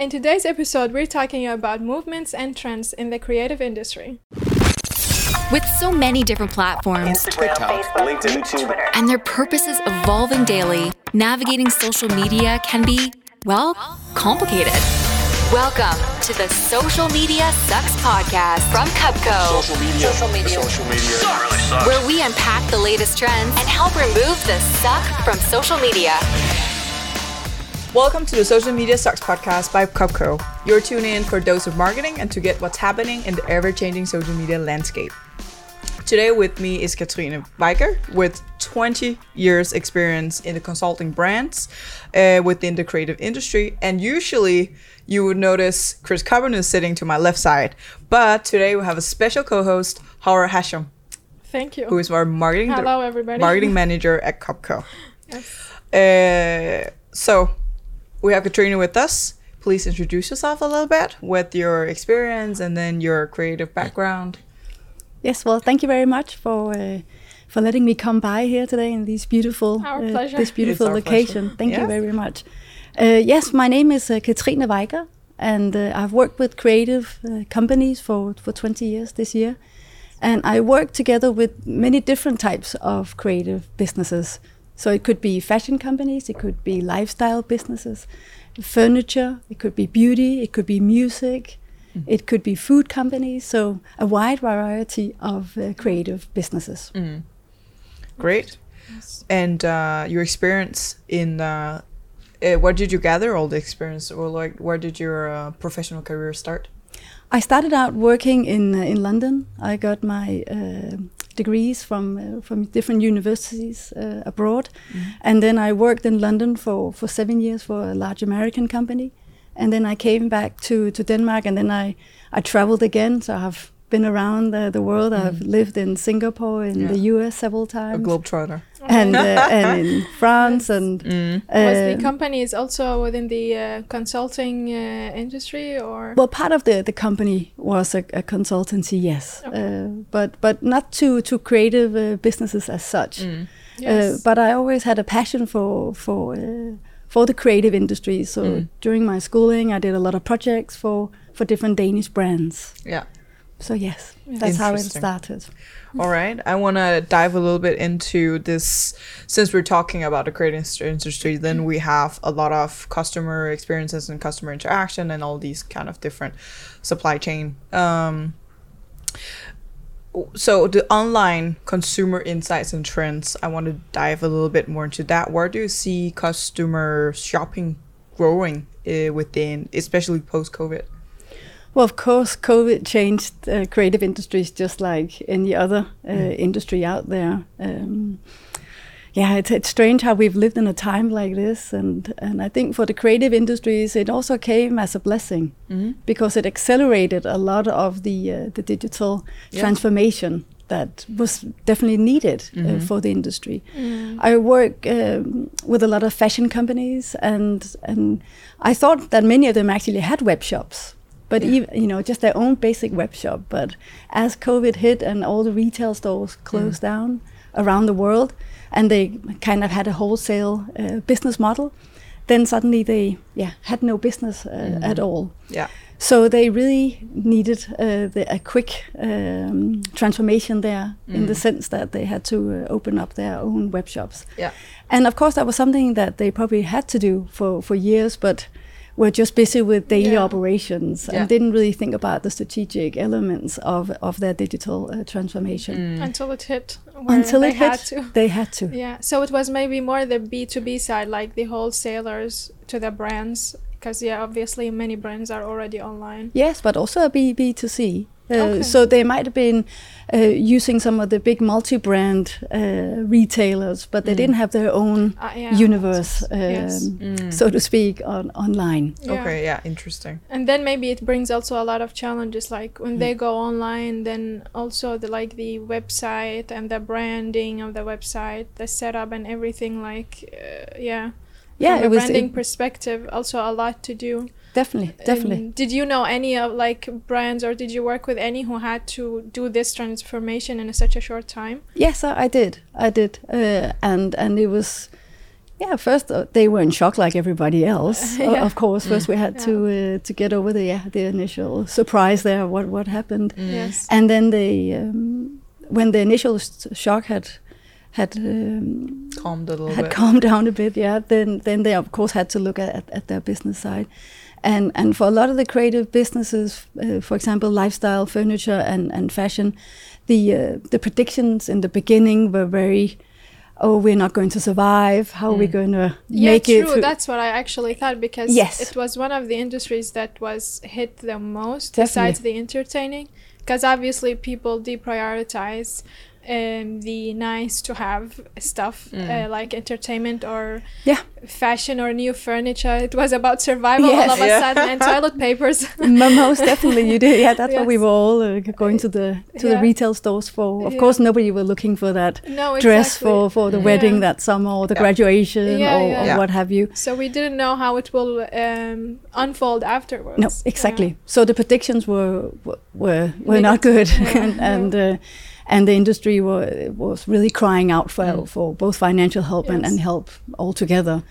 In today's episode, we're talking about movements and trends in the creative industry. With so many different platforms Instagram, Facebook, LinkedIn, YouTube. and their purposes evolving daily, navigating social media can be, well, complicated. Welcome to the Social Media Sucks podcast from Cupco, Social media. Social media. Social media. where we unpack the latest trends and help remove the suck from social media. Welcome to the Social Media Sucks podcast by Cupco. You're tuning in for a dose of marketing and to get what's happening in the ever-changing social media landscape. Today with me is Katrine Weiker with 20 years experience in the consulting brands uh, within the creative industry. And usually you would notice Chris Coburn is sitting to my left side. But today we have a special co-host, Howard Hashem, Thank you. who is our marketing, Hello, everybody. marketing manager at Cupco. Yes. Uh, so we have Katrina with us. Please introduce yourself a little bit with your experience and then your creative background. Yes, well, thank you very much for uh, for letting me come by here today in these beautiful Our uh, this beautiful our location. pleasure. Thank Yeah. you very much. Uh, yes, my name is uh, Katrine Weiger, and uh, I've worked with creative uh, companies for for 20 years this year, and I work together with many different types of creative businesses. So it could be fashion companies, it could be lifestyle businesses, furniture, it could be beauty, it could be music, it could be food companies. So a wide variety of uh, creative businesses. Great. And uh, your experience in uh, uh, where did you gather all the experience, or like where did your uh, professional career start? I started out working in uh, in London. I got my uh, degrees from uh, from different universities uh, abroad, and then I worked in London for for seven years for a large American company, and then I came back to to Denmark, and then I I traveled again. So I've been around the, the world. I've lived in Singapore, in the U.S. several times. A globetrotter. and uh, and in France, and Was the uh, companies also within the uh, consulting uh, industry or? Well, part of the, the company was a, a consultancy, yes, uh, but but not to to creative uh, businesses as such. Mm. Yes. Uh, but I always had a passion for for uh, for the creative industry. So Mm. during my schooling, I did a lot of projects for for different Danish brands. Yeah. So yes, that's how it started. All right. I want to dive a little bit into this since we're talking about the creative industry-. Then we have a lot of customer experiences and customer interaction and all these kind of different supply chain. Um, so the online consumer insights and trends. I want to dive a little bit more into that. Where do you see customer shopping growing uh, within, especially post COVID? Well, of course, COVID changed uh, creative industries just like any other uh, industry out there. Um, yeah, it's, it's strange how we've lived in a time like this, and and I think for the creative industries, it also came as a blessing because it accelerated a lot of the uh, the digital Yeah. transformation that was definitely needed uh, for the industry. I work um, with a lot of fashion companies, and and I thought that many of them actually had web shops, but even you know just their own basic web shop. But as COVID hit and all the retail stores closed down around the world, and they kind of had a wholesale uh, business model, then suddenly they yeah had no business uh, at all. Yeah. So they really needed uh, the, a quick um, transformation there, in the sense that they had to uh, open up their own web shops. Yeah. And of course, that was something that they probably had to do for, for years, but were just busy with daily Yeah. operations Yeah. and didn't really think about the strategic elements of, of their digital uh, transformation. Until it hit. where Until they it had hit, to. they had to. Yeah, so it was maybe more the B2B side, like the wholesalers to the brands, because yeah, obviously many brands are already online. Yes, but also a B B to C. Uh, Okay. So they might have been uh, using some of the big multi-brand uh, retailers, but they didn't have their own Uh, yeah. universe, um, Yes. so to speak, on online. Yeah. Okay. Yeah. Interesting. And then maybe it brings also a lot of challenges, like when they go online, then also the like the website and the branding of the website, the setup and everything. Like, uh, yeah, Yeah, from it a was branding it- perspective, also a lot to do. Definitely, definitely. Um, did you know any of like brands, or did you work with any who had to do this transformation in such a short time? Yes, I, I did. I did, uh, and and it was yeah, first uh, they were in shock like everybody else. o- Yeah. Of course, first we had to uh, to get over the yeah, the initial surprise there. What what happened? Yes. And then they, um, when the initial s- shock had had um, Calmed a little had bit. calmed down a bit, yeah, then then they of course had to look at, at their business side, and and for a lot of the creative businesses, uh, for example, lifestyle, furniture, and and fashion, the uh, the predictions in the beginning were very. Oh, we're not going to survive. How are we going to Yeah, make it? true. That's what I actually thought because Yes. it was one of the industries that was hit the most Definitely. besides the entertaining. Because obviously people deprioritize um, the nice to have stuff uh, like entertainment or Yeah. fashion or new furniture. It was about survival all Yes. of a Yeah. sudden and toilet papers. Most definitely you did yeah that's what we were all uh, going to the to the retail stores for of Yeah. course nobody were looking for that no, dress for for the Yeah. wedding that summer or the Yeah. graduation Yeah, or, yeah. or Yeah. what have you So we didn't know how it will um, unfold afterwards. no exactly so the predictions were were were, were not good Yeah, and and uh, and the industry were, was really crying out for for both financial help and, Yes. and help altogether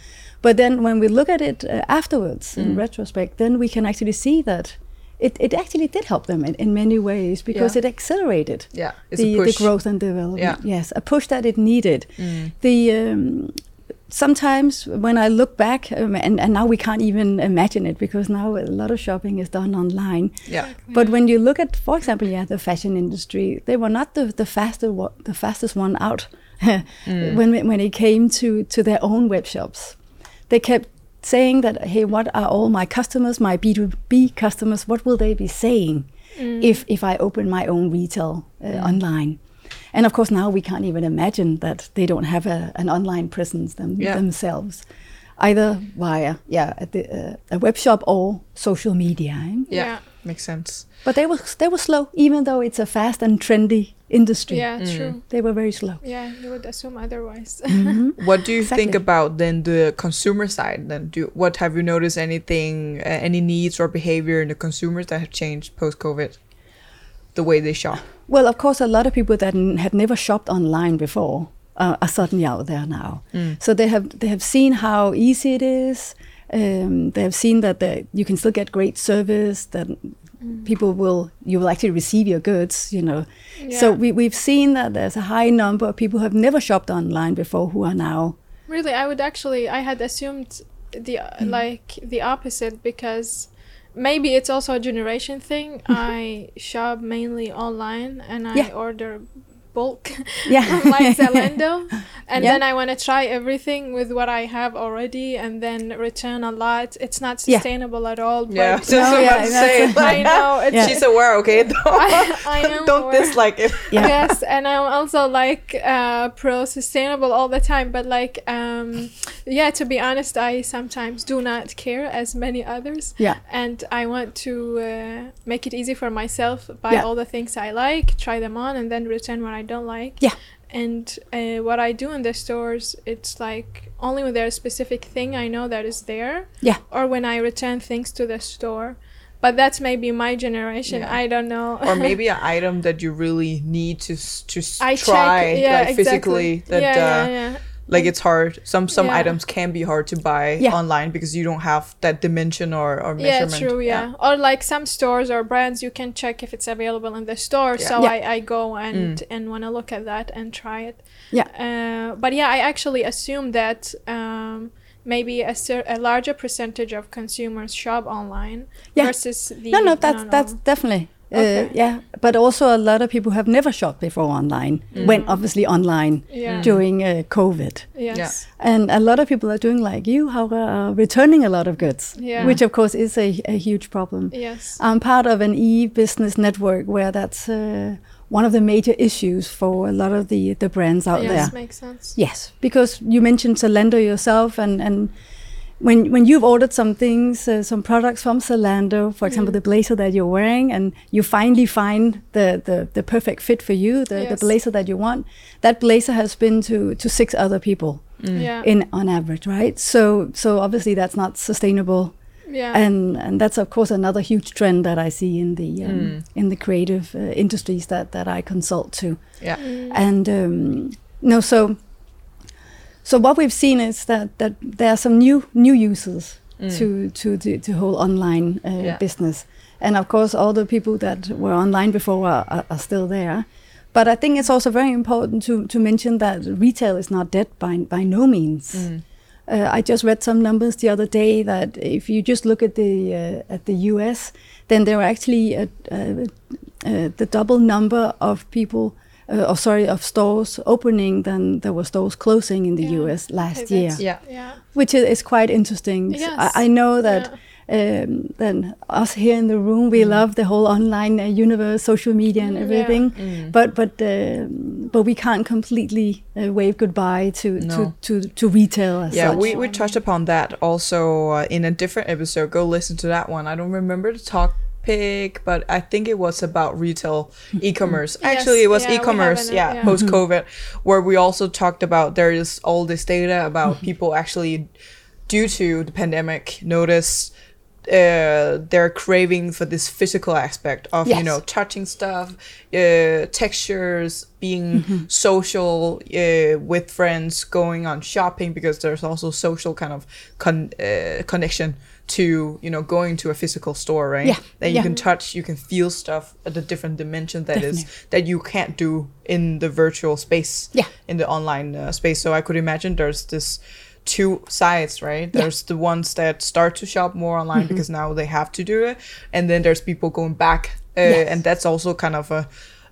but then when we look at it uh, afterwards in retrospect then we can actually see that it, it actually did help them in, in many ways because Yeah. it accelerated Yeah, the, the growth and development. Yeah. Yes, a push that it needed. Mm. The um, sometimes when I look back, um, and, and now we can't even imagine it because now a lot of shopping is done online. Yeah. But when you look at, for example, yeah, the fashion industry, they were not the the fastest one, the fastest one out when when it came to to their own web shops. They kept saying that, hey, what are all my customers, my B two B customers, what will they be saying if if I open my own retail uh, online? And of course, now we can't even imagine that they don't have a, an online presence them, Yeah. themselves, either via yeah a, the, uh, a web shop or social media. eh? Yeah. Yeah. Makes sense. But they were they were slow, even though it's a fast and trendy industry. Yeah, true. They were very slow. Yeah, you would assume otherwise. What do you think about then the consumer side? Then do what have you noticed anything, uh, any needs or behavior in the consumers that have changed post COVID? The way they shop. Well, of course, a lot of people that n- had never shopped online before uh, are suddenly out there now. So they have they have seen how easy it is. Um, they have seen that the, you can still get great service. That people will you will actually receive your goods. You know. yeah. So we we've seen that there's a high number of people who have never shopped online before who are now. Really, I would actually. I had assumed the Mm. like the opposite because maybe it's also a generation thing. Mm-hmm. I shop mainly online and I Yeah. order bulk Yeah. from like Zalando, and Yeah. then I want to try everything with what I have already, and then return a lot. It's not Yeah. sustainable at all. But Yeah, just No, about yeah, to say. I know it's Yeah. She's aware, okay? Don't, I, I am don't aware. dislike it. Yeah. yes and i'm also like uh pro sustainable all the time but like um yeah to be honest i sometimes do not care as many others Yeah. and i want to uh, make it easy for myself buy Yeah. all the things i like try them on and then return what i don't like Yeah. and uh, what i do in the stores it's like only when there's a specific thing i know that is there Yeah. or when i return things to the store but that's maybe my generation Yeah. i don't know or maybe an item that you really need to to s- I try check, yeah, like physically that yeah, uh, yeah, yeah. Like it's hard some some Yeah. items can be hard to buy Yeah. online because you don't have that dimension or, or measurement Yeah, true. Yeah. or like some stores or brands, you can check if it's available in the store. Yeah. So Yeah. I, I go and and want to look at that and try it. Yeah. Uh, but yeah, I actually assume that um, maybe a, cer- a larger percentage of consumers shop online Yeah. versus the No, no, that's no, no. that's definitely. Okay. Uh, yeah, but also a lot of people have never shopped before online. Went obviously online Yeah. during uh, COVID, yes. and a lot of people are doing like you, how are returning a lot of goods, Yeah. which of course is a, a huge problem. Yes. I'm part of an e-business network where that's uh, one of the major issues for a lot of the the brands out there. yes, makes sense. Yes, because you mentioned Zalando yourself, and and when when you've ordered some things, uh, some products from Zalando, for example, the blazer that you're wearing, and you finally find the the, the perfect fit for you, the, the blazer that you want, that blazer has been to to six other people Yeah. in on average, right? So so obviously that's not sustainable, yeah. and and that's of course another huge trend that I see in the um, in the creative uh, industries that that I consult to yeah Mm. and um, no so so what we've seen is that that there are some new new users to to the, the whole online uh, Yeah. business, and of course all the people that were online before are, are, are still there. But I think it's also very important to, to mention that retail is not dead by by no means. Uh, I just read some numbers the other day that if you just look at the uh, at the U.S., then there are actually a, uh, uh, the double number of people, uh, or sorry, of stores opening than there were stores closing in the Yeah. U.S. last Okay, year, Yeah. Yeah. which is, is quite interesting. Yes. I, I know that. Um, then us here in the room, we love the whole online uh, universe, social media, and Mm, everything. Mm. But but uh, but we can't completely uh, wave goodbye to, No. to, to, to retail as Yeah, such. we, we touched upon that also uh, in a different episode. Go listen to that one. I don't remember the topic, but I think it was about retail e-commerce. Yes, Actually, it was yeah, e-commerce. Yeah, yeah. post COVID, where we also talked about there is all this data about Mm-hmm. people actually, due to the pandemic, notice. Uh, they're craving for this physical aspect of you know touching stuff, uh, textures, being social uh, with friends, going on shopping because there's also social kind of con- uh, connection to you know going to a physical store, right? Yeah, That you yeah. can touch, you can feel stuff at a different dimension that is Definitely. that you can't do in the virtual space. Yeah. in the online uh, space. So I could imagine there's this two sides, right? There's the ones that start to shop more online Mm-hmm. because now they have to do it, and then there's people going back, uh, Yes. and that's also kind of a,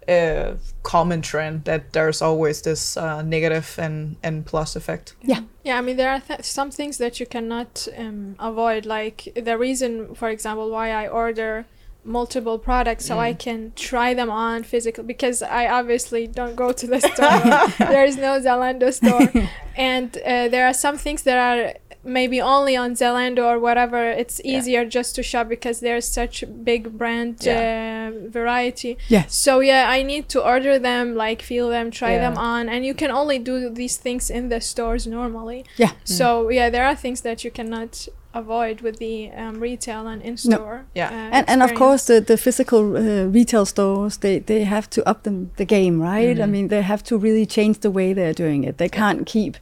a common trend that there's always this uh, negative and and plus effect. yeah. Yeah, I mean there are th- some things that you cannot um, avoid. Like the reason, for example, why I order multiple products so I can try them on physical because I obviously don't go to the store. there is no Zalando store, and uh, there are some things that are maybe only on Zalando or whatever. It's Yeah. easier just to shop because there's such big brand uh, variety. Yeah. So yeah, I need to order them, like feel them, try Yeah. them on, and you can only do these things in the stores normally. Yeah. So yeah, there are things that you cannot avoid with the um, retail and in store. Yeah. uh, and, and of course the, the physical uh, retail stores they, they have to up them the game right i mean they have to really change the way they're doing it they can't keep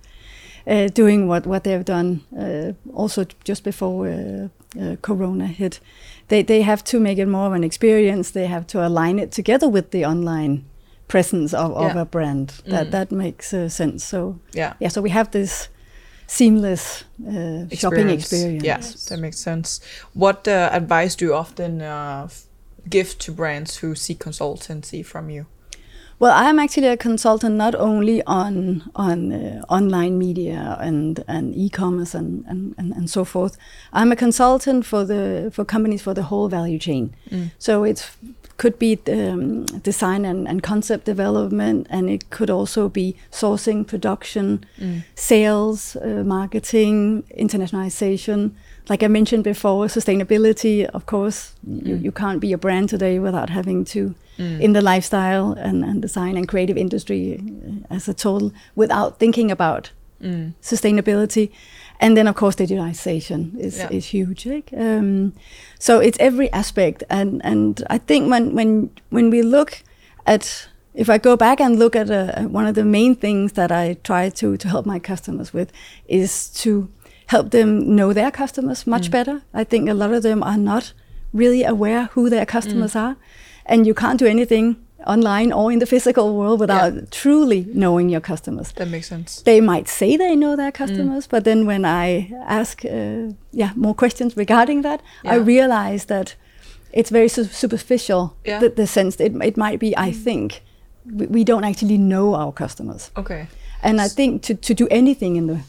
uh, doing what, what they've done uh, also just before uh, uh, corona hit they, they have to make it more of an experience they have to align it together with the online presence of, of Yeah. a brand that that makes uh, sense so Yeah. yeah so we have this seamless uh, shopping experience Yes, that makes sense. What uh, advice do you often uh, give to brands who seek consultancy from you? Well, I am actually a consultant not only on on uh, online media and and e-commerce and, and, and, and so forth. I'm a consultant for the for companies for the whole value chain. So it could be um, design and, and concept development, and it could also be sourcing, production, sales, uh, marketing, internationalization. Like I mentioned before, sustainability. Of course, you, you can't be a brand today without having to in the lifestyle and, and design and creative industry uh, as a total without thinking about sustainability. And then, of course, digitalization is, Yeah. is huge. like, Um, so it's every aspect, and and I think when when when we look at if I go back and look at uh, one of the main things that I try to to help my customers with is to help them know their customers much mm. better. I think a lot of them are not really aware who their mm. customers are, and you can't do anything online or in the physical world without truly knowing your customers That makes sense. they might say they know their mm. customers, but then when I ask, uh, yeah, more questions regarding that, I realize that it's very su- superficial. Yeah. The, the sense that it, it might be, I think, we, we don't actually know our customers, Okay. and I think to to do anything in the,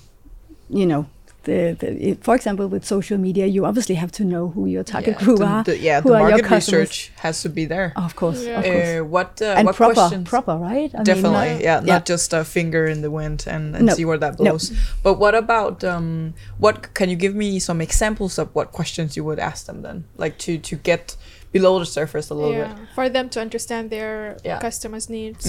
you know. The, the, it- for example, with social media, you obviously have to know who your target Yeah, group the, are. the- yeah, who the are your market research has to be there. Of course, Yeah. of course. Uh, what uh, and what proper, questions? proper, right? I mean, Definitely, not- yeah, not just a finger in the wind and, and No, see where that no. blows. But what about um, what? Can you give me some examples of what questions you would ask them then, like to to get below the surface a little yeah, bit? for them to understand their Yeah. customers' needs.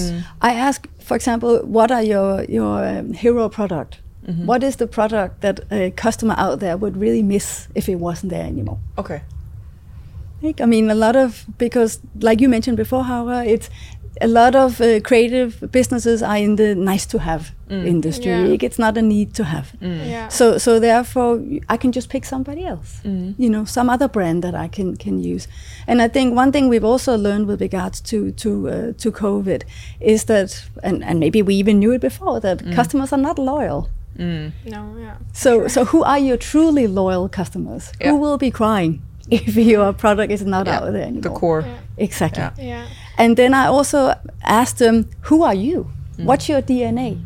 I ask, for example, what are your your um, hero product? Mm-hmm. What is the product that a customer out there would really miss if it wasn't there anymore? Okay. Like, I mean, a lot of because, like you mentioned before, how it's a lot of uh, creative businesses are in the nice to have mm. industry. Yeah. It's not a need to have. Mm. Yeah. So so therefore I can just pick somebody else. Mm-hmm. You know, some other brand that I can can use. And I think one thing we've also learned with regards to to uh, to COVID is that and and maybe we even knew it before that mm. customers are not loyal. Mm. no, yeah. So so who are your truly loyal customers? Yeah. Who will be crying if your product is not Yeah, out there anymore? the core. Exactly. Yeah. Yeah. Yeah. And then I also asked them, who are you? Mm. What's your DNA?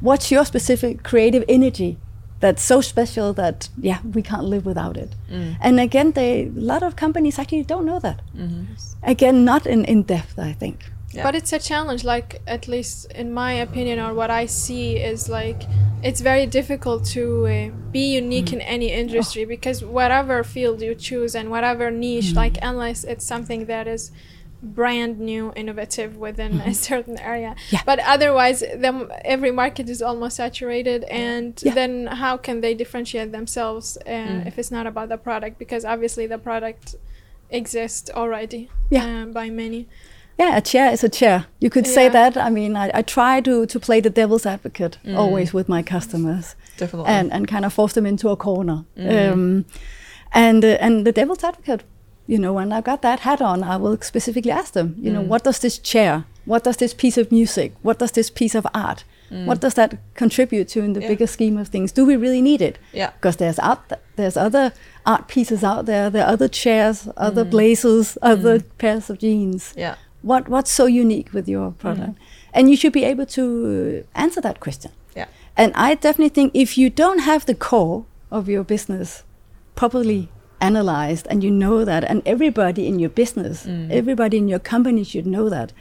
What's your specific creative energy that's so special that yeah, we can't live without it? Mm. And again, they a lot of companies actually don't know that. Mm-hmm. Again, not in, in depth, I think. Yeah. But it's a challenge, like, at least in my opinion, or what I see is like, it's very difficult to uh, be unique in any industry because whatever field you choose and whatever niche, like, unless it's something that is brand new, innovative within a certain area. Yeah. But otherwise, them every market is almost saturated, and Yeah. then how can they differentiate themselves uh, if it's not about the product? Because obviously the product exists already Yeah. um, by many. Yeah, a chair is a chair. You could say that. I mean, I, I try to, to play the devil's advocate mm. always with my customers. Definitely. and, and kind of force them into a corner. Mm. Um, and uh, and the devil's advocate, you know, when I've got that hat on, I will specifically ask them, you know, mm. what does this chair, what does this piece of music, what does this piece of art, what does that contribute to in the Yeah. bigger scheme of things? Do we really need it? Yeah. Because there's art, there's other art pieces out there. There are other chairs, other blazers, other pairs of jeans. yeah. What what's so unique with your product? Mm-hmm. And you should be able to uh, answer that question. Yeah. And I definitely think if you don't have the core of your business properly mm. analyzed and you know that, and everybody in your business, mm. everybody in your company should know that,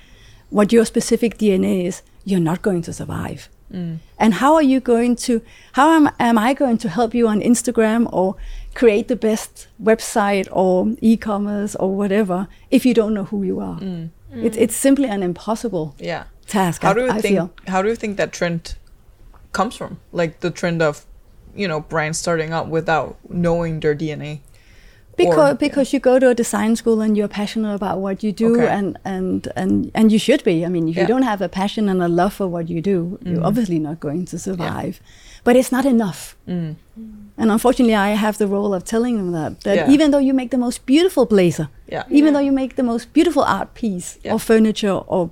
what your specific DNA is, you're not going to survive. Mm. And how are you going to, how am, am I going to help you on Instagram or create the best website or e commerce or whatever if you don't know who you are? It, it's simply an impossible Yeah. task. How do you I think feel. how do you think that trend comes from? Like the trend of, you know, brands starting up without knowing their DNA. because Or- because you go to a design school and you're passionate about what you do Okay. and and and and you should be i mean if Yeah. you don't have a passion and a love for what you do you're mm-hmm. obviously not going to survive but it's not enough and unfortunately i have the role of telling them that that Yeah. even though you make the most beautiful blazer Yeah. even though you make the most beautiful art piece Yeah. or furniture or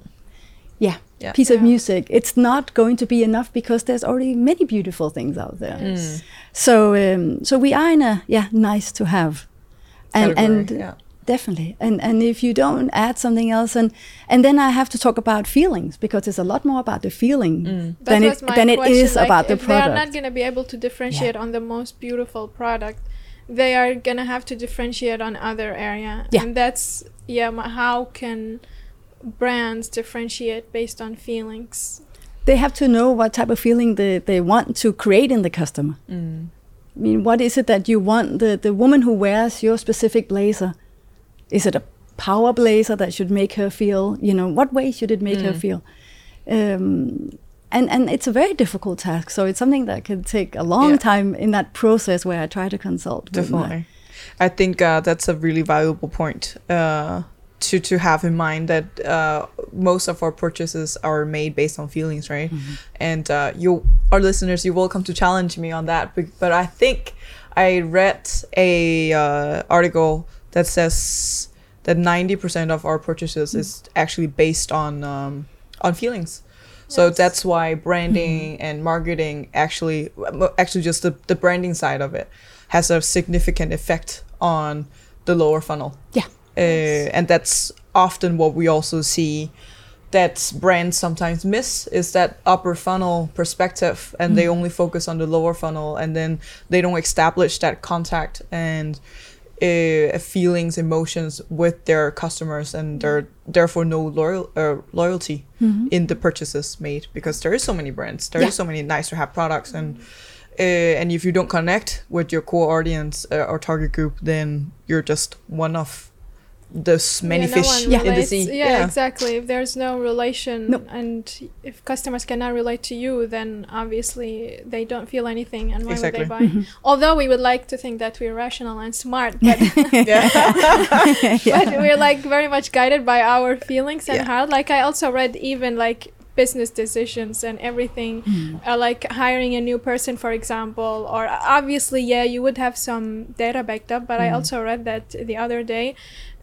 yeah, Yeah. piece of music it's not going to be enough because there's already many beautiful things out there Mm. so um, so we are in a yeah nice to have and Category, and yeah. Definitely and and if you don't add something else and and then i have to talk about feelings because it's a lot more about the feeling Mm. Than was it than it question, is like, about the product They are not going to be able to differentiate on the most beautiful product. They are going to have to differentiate on other area. Yeah. And that's yeah, how can brands differentiate based on feelings? they have to know what type of feeling they, they want to create in the customer Mm. I mean, what is it that you want the, the woman who wears your specific blazer? Is it a power blazer that should make her feel, you know, what way should it make her feel? Um, and, and it's a very difficult task. So it's something that can take a long Yeah. time in that process where I try to consult. Definitely. I think uh, that's a really valuable point uh, to to have in mind that uh, most of our purchases are made based on feelings, right? And uh, you, our listeners, you're welcome to challenge me on that. But, but I think I read a uh, article that says that 90% of our purchases is actually based on um, on feelings. So Yes. that's why branding and marketing actually, actually just the, the branding side of it has a significant effect on the lower funnel. Yeah. Uh, and that's often what we also see that brands sometimes miss is that upper funnel perspective and they only focus on the lower funnel and then they don't establish that contact and uh, feelings emotions with their customers and there therefore no loyal uh, loyalty in the purchases made because there is so many brands there is Yeah. so many nice to have products and uh, and if you don't connect with your core audience uh, or target group then you're just one of there's many Yeah, no fish one in the sea. Yeah, exactly. If there's no relation No. and if customers cannot relate to you, then obviously they don't feel anything and why Exactly. would they buy? Mm-hmm. Although we would like to think that we're rational and smart, but, but we're like very much guided by our feelings and Yeah. heart. Like I also read even like business decisions and everything mm. uh, like hiring a new person for example or obviously yeah you would have some data backed up but i mm. also read that the other day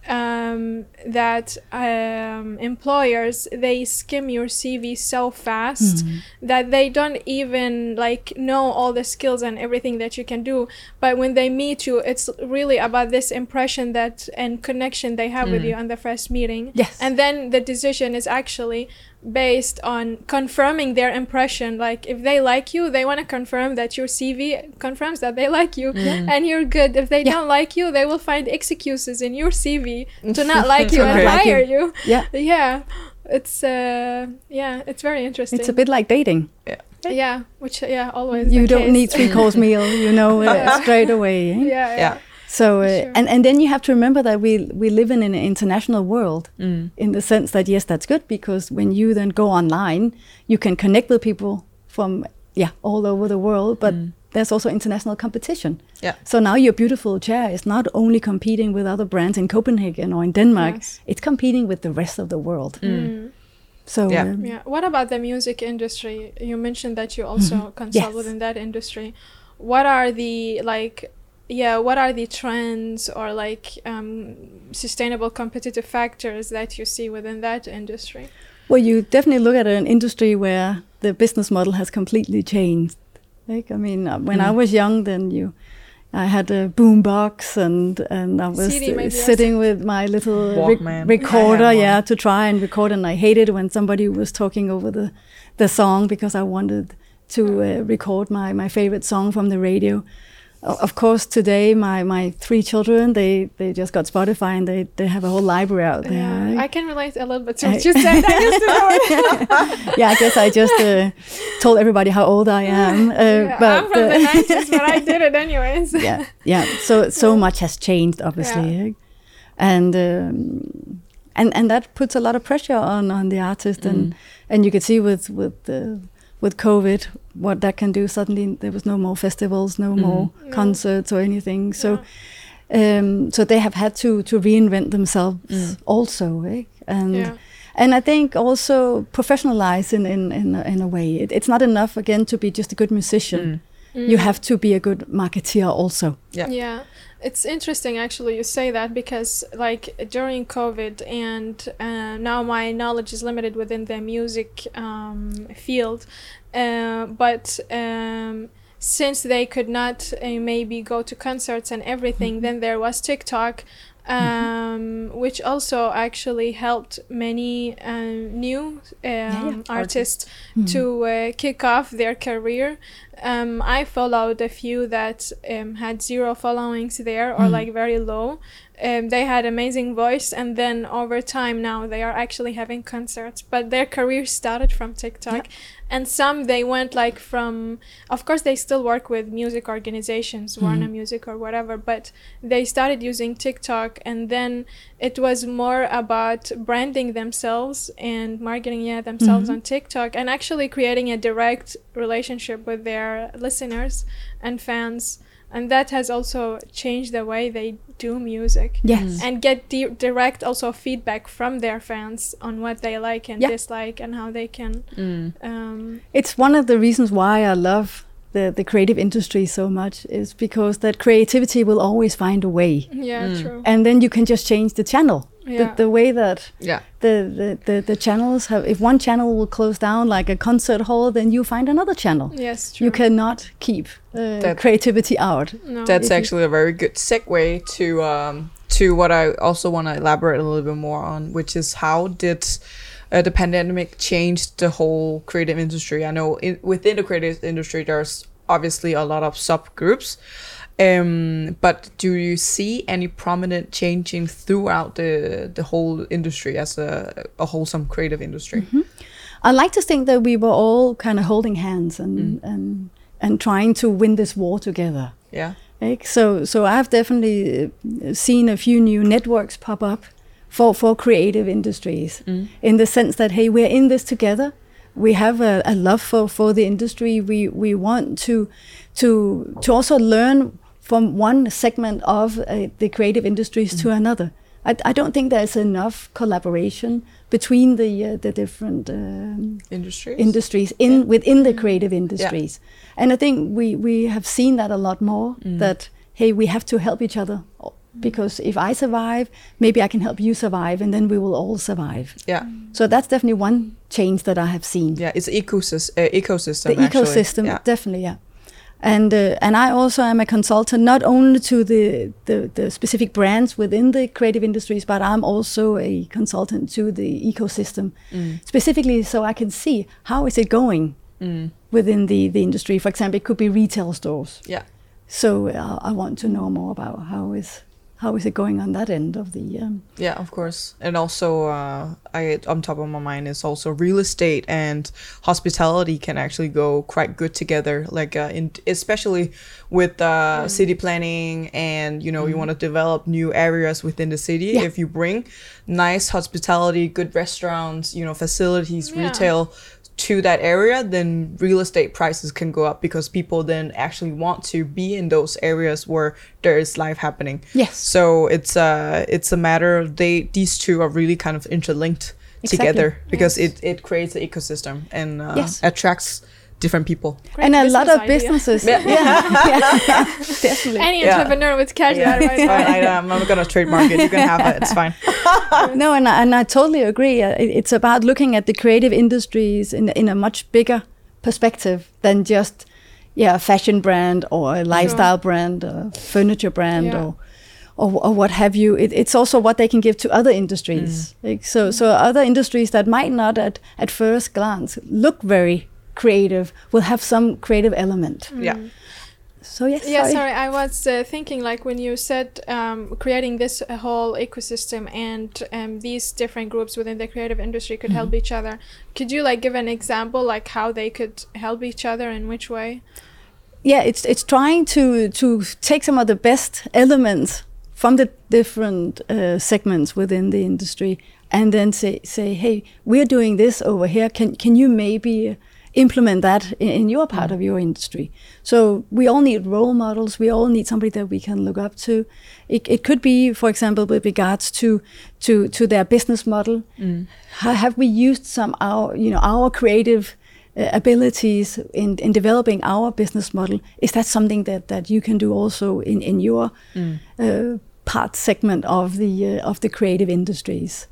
um, that um, employers they skim your CV so fast that they don't even like know all the skills and everything that you can do. But when they meet you, it's really about this impression that and connection they have with you on the first meeting. Yes. and then the decision is actually based on confirming their impression like if they like you they want to confirm that your cv confirms that they like you and you're good if they Yeah. don't like you they will find excuses in your cv to not like you and Okay. Like you. hire you Yeah. yeah it's uh yeah it's very interesting It's a bit like dating. yeah Yeah. which yeah always You the don't case. need three course meal, you know, Yeah. straight away. eh? yeah Yeah. So uh, Sure. and and then you have to remember that we we live in an international world mm. in the sense that yes, that's good because when you then go online, you can connect with people from yeah all over the world, but mm. there's also international competition. Yeah. So now your beautiful chair is not only competing with other brands in Copenhagen or in Denmark; Yes. it's competing with the rest of the world. Mm. So Yeah. um, Yeah. What about the music industry? You mentioned that you also mm-hmm. consult Yes. within that industry. What are the like yeah, what are the trends or like um, sustainable competitive factors that you see within that industry? Well, you definitely look at an industry where the business model has completely changed. Like, I mean, uh, when I was young, then you, I had a boom box and and I was CD uh, sitting with my little re- recorder, I yeah, to try and record. And I hated when somebody was talking over the the song because I wanted to uh, record my my favorite song from the radio. Of course, today my, my three children they, they just got Spotify and they, they have a whole library out there. Yeah, I can relate a little bit to I- what you said. I used to know it. yeah, I guess I just uh, told everybody how old I am. Uh, Yeah, but I'm from uh, the 90s, but I did it anyways. yeah, yeah. So so much has changed, obviously, Yeah. and um, and and that puts a lot of pressure on on the artist, and and you can see with with the with COVID what that can do. Suddenly there was no more festivals, no more concerts or anything. So. Um, so they have had to to reinvent themselves also, eh? and Yeah. and I think also professionalize in in in, a- in a way. It, it's not enough again to be just a good musician. You have to be a good marketeer also. Yeah. Yeah, it's interesting actually you say that because like during COVID and uh, now my knowledge is limited within the music um, field, uh, but um, since they could not uh, maybe go to concerts and everything, then there was TikTok. Um, which also actually helped many um, new um, artists to uh, kick off their career. Um, I followed a few that um, had zero followings there or like very low. Um, they had amazing voice, and then over time now they are actually having concerts. But their career started from TikTok, and some they went like from. Of course, they still work with music organizations, mm-hmm. Warner Music or whatever, but they started using TikTok, and then it was more about branding themselves and marketing yeah themselves mm-hmm. on TikTok, and actually creating a direct relationship with their listeners and fans. And that has also changed the way they do music Yes. Mm. and get di- direct also feedback from their fans on what they like and Yeah. dislike and how they can mm. um, It's one of the reasons why I love the, the creative industry so much is because that creativity will always find a way. yeah mm. true And then you can just change the channel. Yeah. The, the way that Yeah. the, the, the, the channels have, if one channel will close down like a concert hall, then you find another channel. yes true You cannot keep uh, That- creativity out. no. That's If you- actually a very good segue to um, to what I also want to elaborate a little bit more on, which is how did uh, the pandemic change the whole creative industry? I know in, within the creative industry, there's obviously a lot of subgroups. Um, but do you see any prominent changing throughout the the whole industry as a, a wholesome creative industry? I like to think that we were all kind of holding hands and and and trying to win this war together. Yeah. Like, so so I've definitely uh, seen a few new networks pop up for for creative industries in the sense that hey we're in this together we have a, a love for for the industry we we want to to to also learn from one segment of uh, the creative industries to another I, I don't think there's enough collaboration between the uh, the different um, Industries. industries in within the creative industries and i think we we have seen that a lot more that hey we have to help each other because if i survive maybe i can help you survive and then we will all survive yeah. so that's definitely one change that i have seen Yeah. It's ecosystem. Uh, ecosystem. the actually. ecosystem Yeah. definitely yeah and uh, and I also am a consultant not only to the, the the specific brands within the creative industries, but I'm also a consultant to the ecosystem, specifically so I can see how is it going within the the industry. For example, it could be retail stores. Yeah. So uh, I want to know more about how is how is it going on that end of the um, Yeah, of course. And also, uh, I on top of my mind is also real estate and hospitality can actually go quite good together. Like, uh, in especially with uh, city planning and you know you want to develop new areas within the city. Yeah. If you bring nice hospitality, good restaurants, you know, facilities, Yeah. retail to that area, then real estate prices can go up because people then actually want to be in those areas where there is life happening. Yes. So it's uh it's a matter of they these two are really kind of interlinked Exactly. together because it it creates an ecosystem and uh, Yes. attracts different people. Great and a lot of idea. businesses. Yeah, yeah, yeah, definitely. Any Yeah. entrepreneur would catch that right It's fine. I, I'm gonna trademark it. You can have it. It's fine. no, and I, and I totally agree. Uh, It's about looking at the creative industries in in a much bigger perspective than just yeah, a fashion brand or a lifestyle brand, or furniture brand, Yeah. or, or or what have you. It, it's also what they can give to other industries. Like, so so other industries that might not at at first glance look very creative will have some creative element. Yeah. So yes, Yeah, sorry. sorry. I was uh, thinking like when you said um, creating this whole ecosystem and um, these different groups within the creative industry could help each other. Could you like give an example like how they could help each other in which way? yeah it's it's trying to to take some of the best elements from the different uh, segments within the industry and then say say hey we're doing this over here can can you maybe implement that in, in your part of your industry. So we all need role models. We all need somebody that we can look up to. It, it could be for example with regards to to to their business model. How have we used some our you know our creative uh, abilities in, in developing our business model? Is that something that, that you can do also in, in your uh, part segment of the uh, of the creative industries?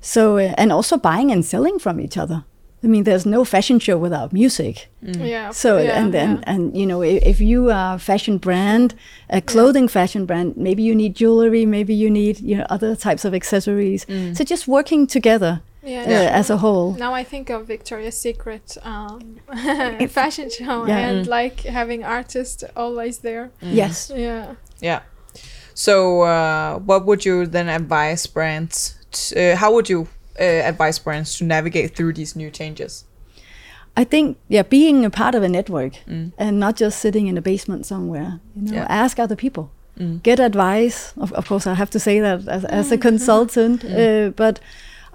So uh, and also buying and selling from each other i mean there's no fashion show without music Yeah. so yeah, and then yeah. and you know if, if you are a fashion brand a clothing fashion brand maybe you need jewelry maybe you need you know other types of accessories so just working together Yeah, uh, as a whole Now I think of Victoria's Secret um, fashion show Yeah. and like having artists always there. yes Yeah. Yeah. So, uh, what would you then advise brands? t- uh, how would you uh, advise brands to navigate through these new changes? I think yeah, being a part of a network and not just sitting in a basement somewhere. You know, Yeah. ask other people, get advice. Of, of course, I have to say that as, as a consultant, uh, but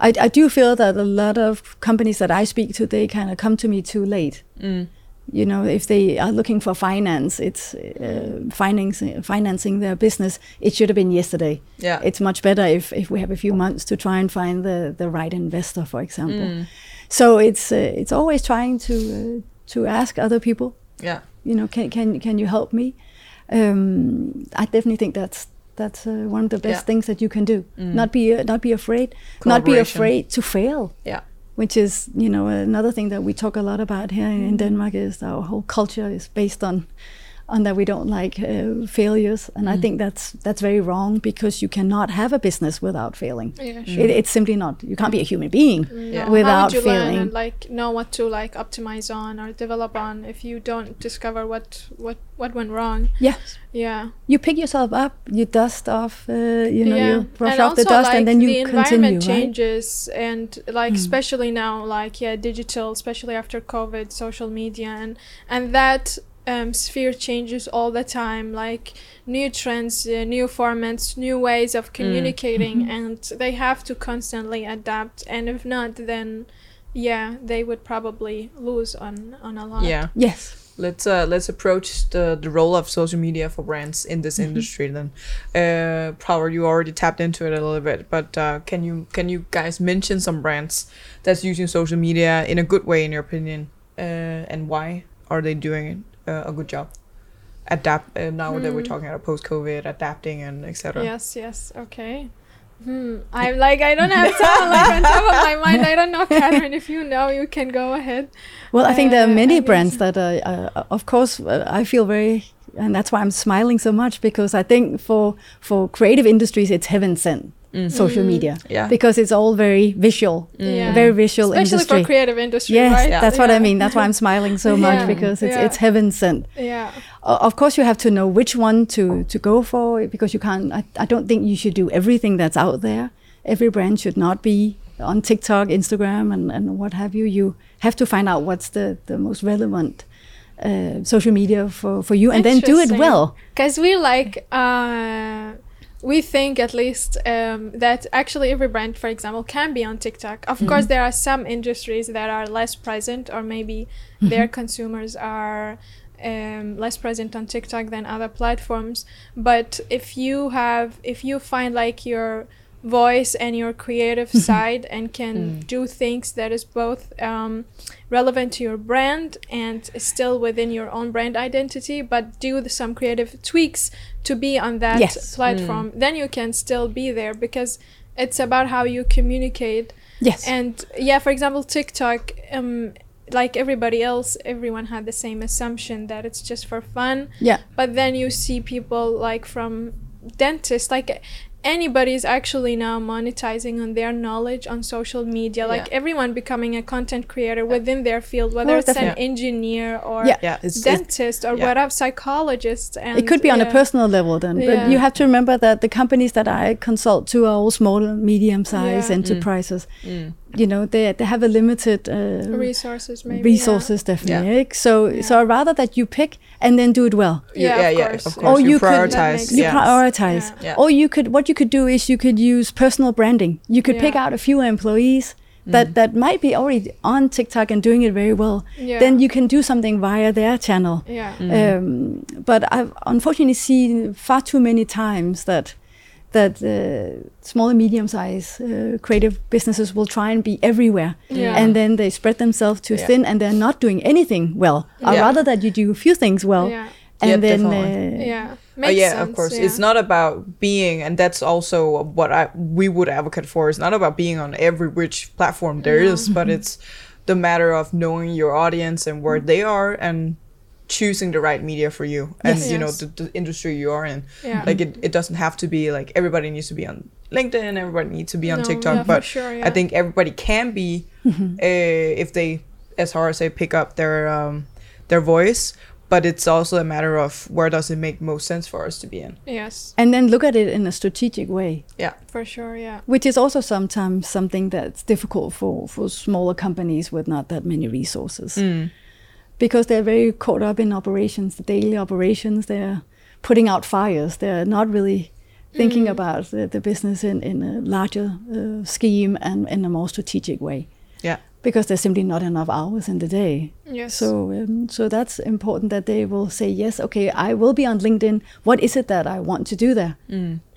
I, I do feel that a lot of companies that I speak to, they kind of come to me too late. You know, if they are looking for finance, it's uh, financing financing their business. It should have been yesterday. Yeah. it's much better if, if we have a few months to try and find the, the right investor, for example. So it's uh, it's always trying to uh, to ask other people. Yeah. You know, can can can you help me? Um, I definitely think that's that's uh, one of the best Yeah. things that you can do. Not be uh, not be afraid. Not be afraid to fail. Yeah. Which is, you know, another thing that we talk a lot about here in mm-hmm. Denmark is our whole culture is based on on that we don't like uh, failures, and I think that's that's very wrong because you cannot have a business without failing. Yeah, sure. It, it's simply not. You can't be a human being Yeah. How without would you learn and like know what to like optimize on or develop on if you don't discover what what what went wrong? Yes. Yeah. You pick yourself up, you dust off, uh, you know, yeah. you brush and off the dust, like, and then you the continue. environment Right? changes and like especially now like yeah digital especially after covid social media and and that um, sphere changes all the time, like new trends, uh, new formats, new ways of communicating, and they have to constantly adapt. And if not, then yeah, they would probably lose on on a lot. Yeah. Yes. Let's uh let's approach the the role of social media for brands in this industry then. Uh Power, you already tapped into it a little bit, but uh can you can you guys mention some brands that's using social media in a good way in your opinion? Uh and why are they doing uh, a good job? Adapt uh, now that we're talking about post COVID, adapting and etc. Yes, yes, okay. Hmm. I'm like I don't have time like on top of my mind. I don't know, Catherine. If you know, you can go ahead. Well, I think there are Uh, many I brands guess- that, uh, uh, of course, uh, I feel very, and that's why I'm smiling so much because I think for for creative industries, it's heaven sent social media Yeah. because it's all very visual, Yeah. very visual Especially industry. for creative industry, yes, right? that's what I mean. That's why I'm smiling so much Yeah. because it's Yeah. it's heaven sent. Yeah. O- of course, you have to know which one to to go for because you can't. I, I don't think you should do everything that's out there. Every brand should not be on TikTok, Instagram, and, and what have you. You have to find out what's the, the most relevant uh, social media for, for you, and then do it well. Because we like, uh, we think at least um, that actually every brand, for example, can be on TikTok. Of course, there are some industries that are less present, or maybe their consumers are um, less present on TikTok than other platforms. But if you have, if you find like your voice and your creative side and can do things that is both um, relevant to your brand and still within your own brand identity but do the, some creative tweaks to be on that Yes. platform then you can still be there because it's about how you communicate Yes. and yeah for example tiktok um like everybody else everyone had the same assumption that it's just for fun yeah. but then you see people like from dentists like anybody is actually now monetizing on their knowledge on social media like Yeah. everyone becoming a content creator within their field whether Well, it's an engineer or Yeah. Yeah, it's, it's dentist or yeah. whatever psychologist and it could be on a personal level then, Yeah. but you have to remember that the companies that I consult to are all small, medium-sized Yeah. Mm. enterprises. Mm. You know, they they have a limited uh, resources maybe resources definitely. Yeah. So so rather that you pick and then do it well. yeah, yeah, yeah, of yeah, course. of yeah. course. Or you, you prioritize. makes You yeah. prioritize. Yeah. Yeah. Or you could what you could do is you could use personal branding. You could pick out a few employees that that might be already on TikTok and doing it very well. Yeah. Then you can do something via their channel. yeah Um, but I've unfortunately seen far too many times that that uh, small and medium-sized uh, creative businesses will try and be everywhere, Yeah. and then they spread themselves too Yeah. thin, and they're not doing anything well. I'd rather that you do a few things well, yeah and Yeah, then uh, yeah Oh, Makes yeah, sense, of course. yeah. It's not about being, and that's also what I we would advocate for. It's not about being on every which platform there is, but it's the matter of knowing your audience and where they are and choosing the right media for you and Yes. you know the, the industry you are in. Yeah. Like it, it doesn't have to be like everybody needs to be on LinkedIn, everybody needs to be on No, TikTok, yeah, but sure, I think everybody can be uh, if they, as hard as they pick up their um, their voice. But it's also a matter of where does it make most sense for us to be in. yes and then look at it in a strategic way. Yeah. for sure yeah which is also sometimes something that's difficult for, for smaller companies with not that many resources because they're very caught up in operations the daily operations they're putting out fires. They're not really thinking about the, the business in, in a larger uh, scheme and in a more strategic way. Yeah. because there's simply not enough hours in the day. Yes. So um, so that's important that they will say yes okay i will be on linkedin. What is it that i want to do there?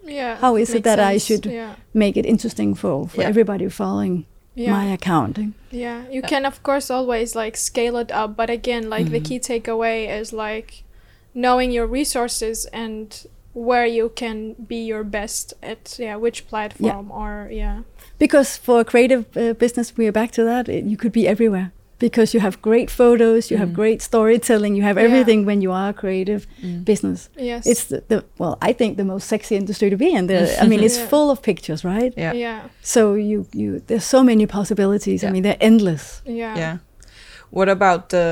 Yeah how is it makes that I should yeah. make it interesting for, for Yeah. everybody following Yeah. my accounting. Yeah, you can of course always like scale it up, but again, like the key takeaway is like knowing your resources and where you can be your best at yeah which platform or yeah Because for a creative uh, business, we are back to that. It, you could be everywhere because you have great photos, you have great storytelling, you have Yeah. everything when you are a creative business. yes It's the, the well, I think the most sexy industry to be in. The, I mean, it's Yeah. full of pictures, right? Yeah. yeah So you you there's so many possibilities. Yeah. I mean, they're endless. yeah Yeah. What about the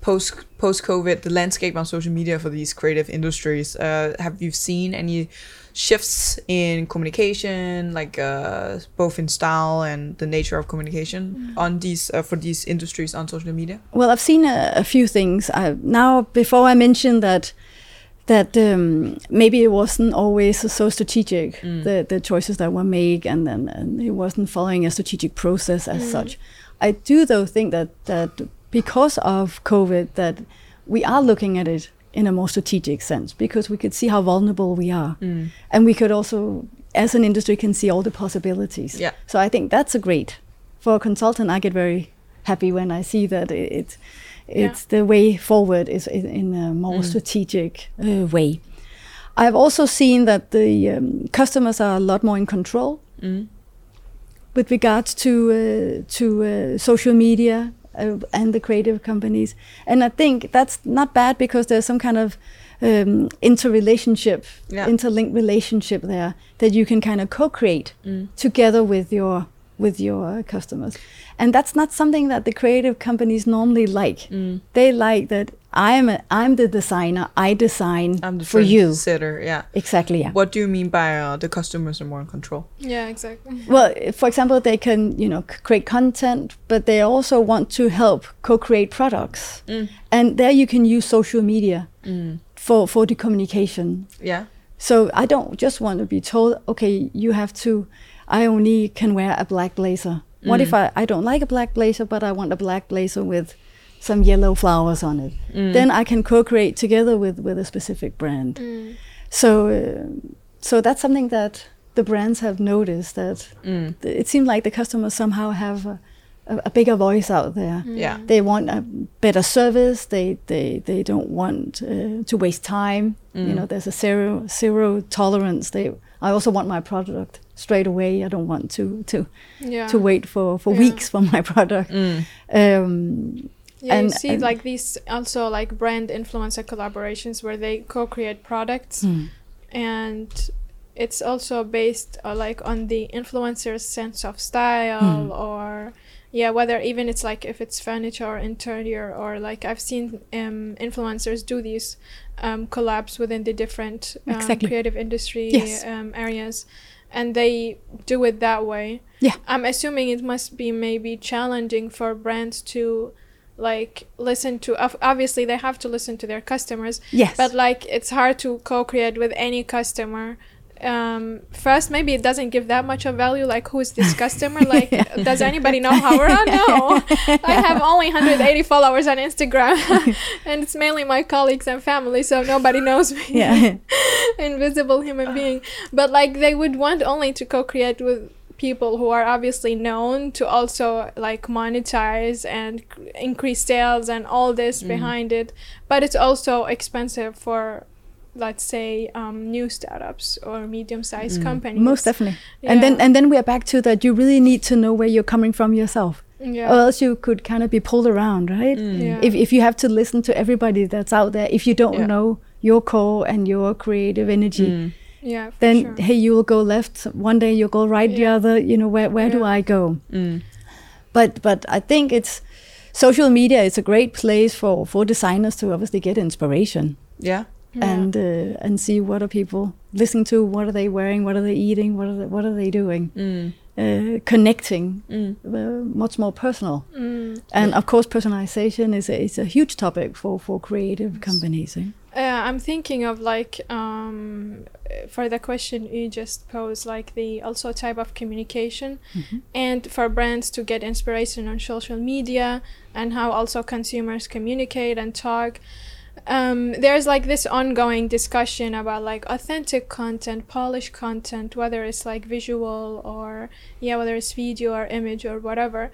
post post COVID, the landscape on social media for these creative industries? Uh, have you seen any shifts in communication, like uh, both in style and the nature of communication on these uh, for these industries on social media? Well, I've seen a, a few things. I, now, before I mentioned that that um, maybe it wasn't always so strategic the the choices that were made, and then and it wasn't following a strategic process as such. I do though think that that because of COVID, that we are looking at it in a more strategic sense because we could see how vulnerable we are, and we could also, as an industry, can see all the possibilities. Yeah. So I think that's a great for a consultant. I get very happy when I see that it, it it's the way forward is in, in a more strategic uh, way. I've also seen that the um, customers are a lot more in control with regards to uh, to uh, social media uh, and the creative companies, and I think that's not bad because there's some kind of um, interrelationship, Yeah. interlinked relationship there that you can kind of co-create together with your with your customers, and that's not something that the creative companies normally like. They like that I'm a, I'm the designer, I design I'm the for you. sitter. Yeah. Exactly. Yeah. What do you mean by uh, the customers are more in control? Yeah, exactly. Well, for example, they can you know create content, but they also want to help co-create products, mm. and there you can use social media mm. for for the communication. Yeah. So I don't just want to be told, okay, you have to. I only can wear a black blazer. What if mm. I, I don't like a black blazer, but I want a black blazer with some yellow flowers on it? Then I can co-create together with with a specific brand. So uh, so that's something that the brands have noticed that th- it seems like the customers somehow have a, a, a bigger voice out there. Yeah. They want a better service. They they, they don't want uh, to waste time. You know, there's a zero zero tolerance. They I also want my product straight away. I don't want to to Yeah. to wait for for Yeah. weeks for my product. Um, Yeah, And- you see and- like these also like brand influencer collaborations where they co-create products, Hmm. and it's also based uh, like on the influencer's sense of style Hmm. or yeah, whether even it's like if it's furniture or interior or like I've seen um, influencers do these um, collabs within the different um, Exactly. creative industry Yes. um, areas, and they do it that way. Yeah. I'm assuming it must be maybe challenging for brands to like listen to obviously they have to listen to their customers. Yes. but like it's hard to co-create with any customer. Um first maybe it doesn't give that much of value like who is this customer? Like does anybody know how we're on? No. I have only 180 followers on instagram. And it's mainly my colleagues and family so nobody knows me. Yeah. invisible human being. But like they would want only to co-create with people who are obviously known to also like monetize and increase sales and all this mm-hmm. behind it. But it's also expensive for let's say um, new startups or medium-sized mm-hmm. companies. Most definitely. And then and then we're back to that. You really need to know where you're coming from yourself, yeah. Or else you could kind of be pulled around, right? Mm. yeah. If if you have to listen to everybody that's out there, if you don't Yeah. know your core and your creative energy, mm. Yeah for then sure. hey, you will go left one day, you'll go right the other. You know where where do I go? But but I think it's social media is a great place for for designers to obviously get inspiration Yeah. and uh, and see what are people listening to, what are they wearing, what are they eating, what are they, what are they doing, uh, connecting, uh, much more personal. And of course, personalization is a, is a huge topic for for creative companies. Eh? Uh, I'm thinking of like um, for the question you just posed, like the also type of communication, and for brands to get inspiration on social media and how also consumers communicate and talk. Um, there's like this ongoing discussion about like authentic content, polished content, whether it's like visual or yeah, whether it's video or image or whatever.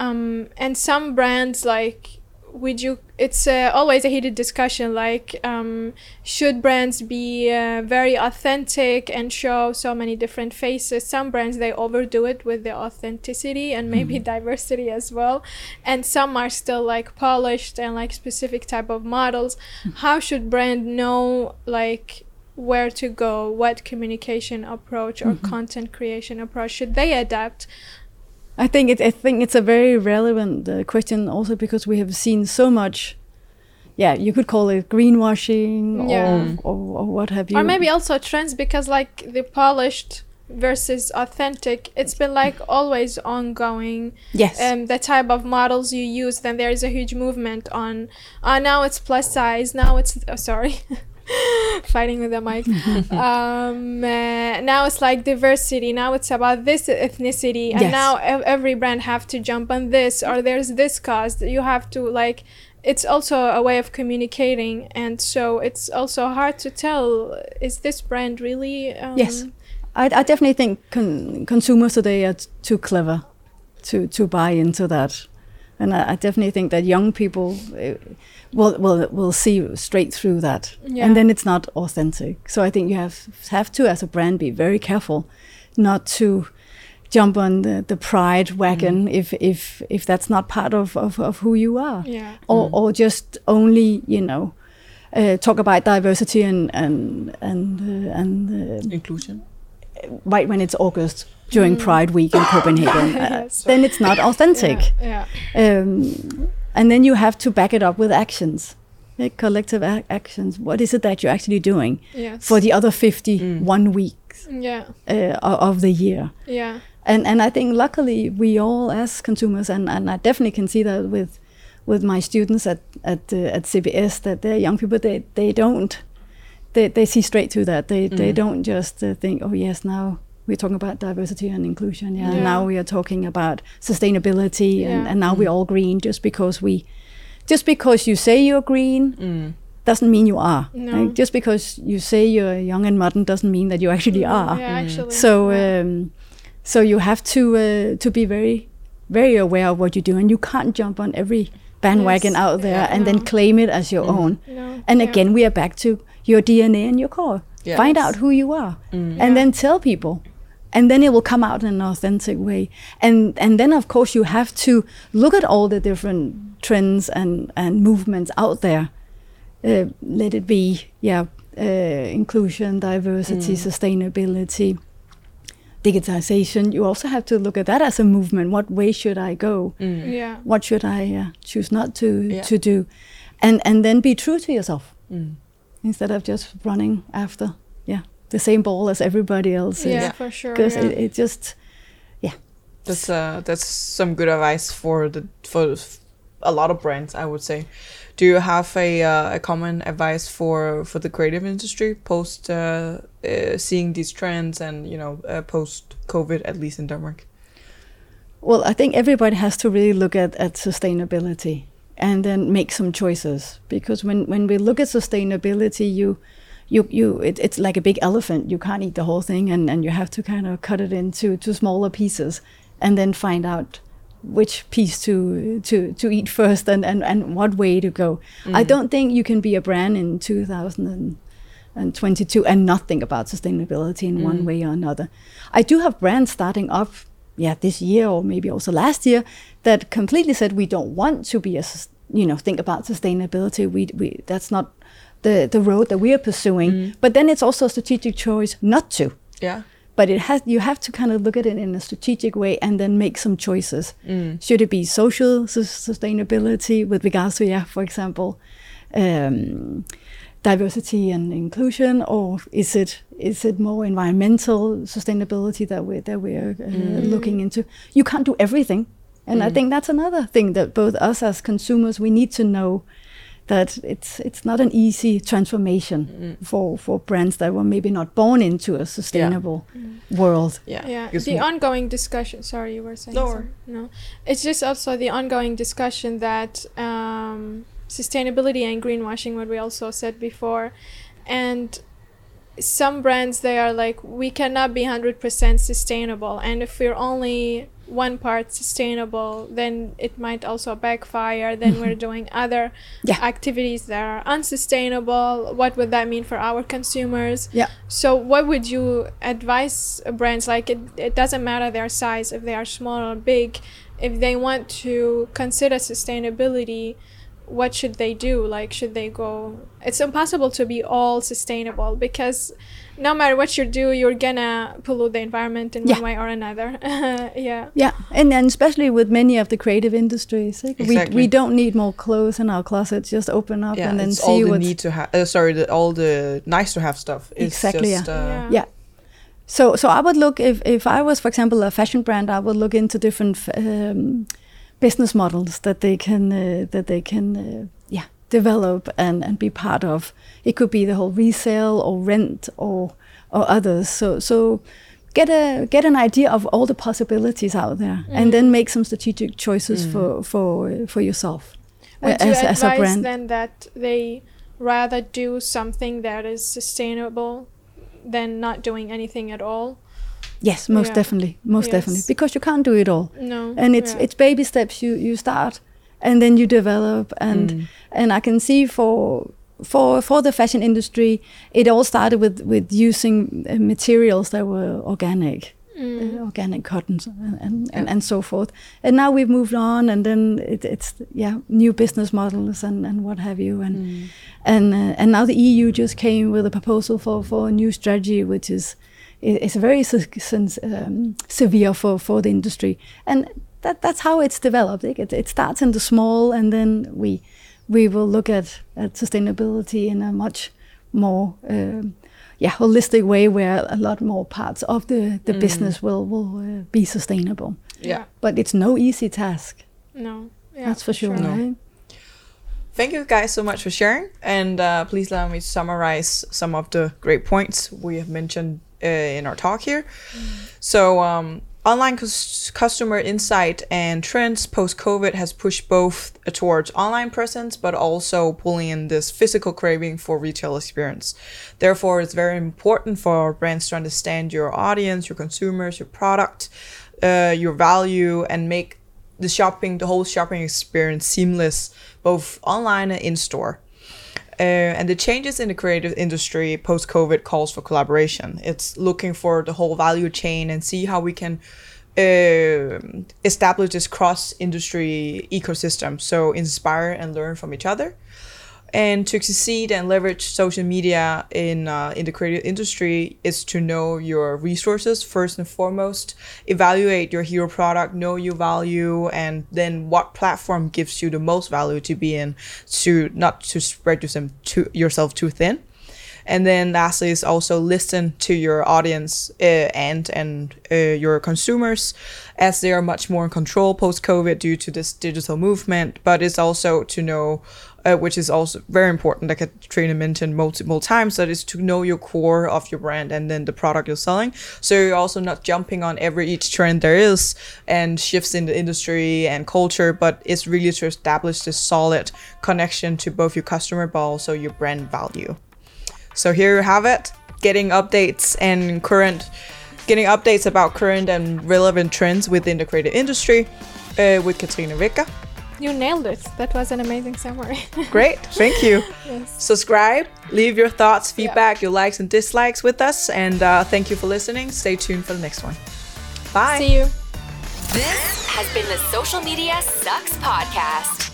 Um, and some brands like would you it's uh, always a heated discussion like um, should brands be uh, very authentic and show so many different faces? Some brands they overdo it with the authenticity and maybe diversity as well and some are still like polished and like specific type of models. How should brand know like where to go? What communication approach or content creation approach should they adapt I think it, I think it's a very relevant uh, question also because we have seen so much yeah, you could call it greenwashing Yeah. or, or, or what have you. or maybe also trends because like the polished versus authentic it's been like always ongoing yes, um the type of models you use then there is a huge movement on uh now it's plus size now it's oh, sorry fighting with the mic. Um uh, now it's like diversity. Now it's about this ethnicity. And Yes. now ev- every brand have to jump on this or there's this cause. You have to like it's also a way of communicating. And so it's also hard to tell is this brand really um, Yes. I, I definitely think con- consumers today are too clever to, to buy into that, and I, I definitely think that young people uh, will will will see straight through that, Yeah. and then it's not authentic. So I think you have have to, as a brand, be very careful not to jump on the, the pride wagon if if if that's not part of, of, of who you are yeah or, or just only you know uh, talk about diversity and and and uh, and uh, Inclusion. Right when it's August during Pride Week in Copenhagen, uh, Yes. then it's not authentic. yeah, yeah. Um, and then you have to back it up with actions, like collective a- actions. What is it that you're actually doing yes for the other 51 weeks yeah uh, of the year? yeah And and I think luckily we all as consumers, and, and I definitely can see that with with my students at at uh, at CBS that they're young people they they don't they, they see straight through that they they don't just uh, think oh yes now we're talking about diversity and inclusion yeah, and now we are talking about sustainability and, Yeah. and now we're all green just because we just because you say you're green doesn't mean you are No. Like, just because you say you're young and modern doesn't mean that you actually are yeah actually so yeah. um, so you have to uh, to be very very aware of what you do, and you can't jump on every bandwagon Yes. out there Yeah. and then claim it as your own. No. And Yeah. again, we are back to your DNA and your core. Yes. Find out who you are, Yeah. and then tell people. And then it will come out in an authentic way. And and then of course you have to look at all the different trends and, and movements out there. Uh, let it be, yeah, uh, inclusion, diversity, sustainability, digitization. You also have to look at that as a movement. What way should I go? yeah What should I uh, choose not to Yeah. to do? And and then be true to yourself instead of just running after yeah the same ball as everybody else yeah, is. for sure Because yeah. it, it just yeah That's uh that's some good advice for the for a lot of brands, I would say. Do you have a uh, a common advice for for the creative industry post uh, uh, seeing these trends and you know uh, post COVID at least in Denmark? Well, I think everybody has to really look at, at sustainability and then make some choices because when, when we look at sustainability, you you you it, it's like a big elephant. You can't eat the whole thing, and, and you have to kind of cut it into to smaller pieces, and then find out which piece to to to eat first and and, and what way to go. I mm. don't think you can be a brand in 2000 and and 22 and not think about sustainability in one mm. way or another. I do have brands starting up, yeah, this year or maybe also last year that completely said we don't want to be a, you know, think about sustainability. We, we that's not the the road that we are pursuing. But then it's also a strategic choice not to. Yeah. But it has you have to kind of look at it in a strategic way and then make some choices. Should it be social sus- sustainability with regards to yeah, for example, um, diversity and inclusion, or is it is it more environmental sustainability that we that we're uh, looking into? You can't do everything, and I think that's another thing that both us as consumers we need to know that it's it's not an easy transformation for for brands that were maybe not born into a sustainable world. Yeah. yeah Because the m- ongoing discussion sorry you were saying No. some- no. It's just also the ongoing discussion that um, sustainability and greenwashing what we also said before. And some brands they are like we cannot be 100% sustainable. And if we're only one part sustainable then it might also backfire then we're mm-hmm. doing other Yeah. activities that are unsustainable what would that mean for our consumers Yeah. so what would you advise brands like it, it doesn't matter their size if they are small or big if they want to consider sustainability what should they do like should they go it's impossible to be all sustainable because no matter what you do you're gonna pollute the environment in Yeah. one way or another yeah Yeah, and and especially with many of the creative industries, like, Exactly. we we don't need more clothes in our closets. Just open up Yeah, and then it's see all the what's need to have. Uh, sorry, the, all the nice to have stuff. Exactly, Just, yeah. Uh, Yeah. yeah. So so I would look if if I was, for example, a fashion brand, I would look into different um, business models that they can uh, that they can uh, yeah develop and and be part of. It could be the whole resale or rent or or others. So so. Get a get an idea of all the possibilities out there, and then make some strategic choices for for for yourself would uh, you as, as a advise brand. then that they rather do something that is sustainable than not doing anything at all Yes, most Yeah. definitely, most Yes. definitely, because you can't do it all. no and it's yeah. it's baby steps you you start and then you develop and and i can see for for for the fashion industry it all started with with using uh, materials that were organic Mm. uh, organic cottons and and, and and so forth and now we've moved on and then it, it's yeah new business models and and what have you and and uh, and now the eu just came with a proposal for for a new strategy which is i- is very um, severe for for the industry. And that that's how it's developed. It, it, it starts in the small and then we we will look at at sustainability in a much more um, yeah holistic way where a lot more parts of the the business will will uh, be sustainable. Yeah. but it's no easy task. No. Yeah, that's for sure, No. right? Thank you guys so much for sharing, and uh, please allow me to summarize some of the great points we have mentioned uh, in our talk here. So, um, online cus- customer insight and trends post COVID has pushed both towards online presence, but also pulling in this physical craving for retail experience. Therefore, it's very important for brands to understand your audience, your consumers, your product, uh, your value, and make the shopping, the whole shopping experience seamless, both online and in store. Uh, and the changes in the creative industry post COVID calls for collaboration. It's looking for the whole value chain and see how we can uh, establish this cross industry ecosystem. So inspire and learn from each other. And to succeed and leverage social media in uh, in the creative industry is to know your resources first and foremost. Evaluate your hero product, know your value, and then what platform gives you the most value to be in, to not to spread yourself too, yourself too thin. And then lastly is also listen to your audience uh, and and uh, your consumers, as they are much more in control post COVID due to this digital movement. But it's also to know, uh, which is also very important, like Katrina mentioned multiple times, that is to know your core of your brand and then the product you're selling. So you're also not jumping on every each trend there is and shifts in the industry and culture, but it's really to establish this solid connection to both your customer but also your brand value. So here you have it, getting updates and current, getting updates about current and relevant trends within the creative industry uh, with Katrina Wicker. You nailed it that was an amazing summary Great, thank you. yes Subscribe, leave your thoughts, feedback, your likes and dislikes with us, and uh, thank you for listening. Stay tuned for the next one. Bye. see you This has been the Social Media Sucks Podcast.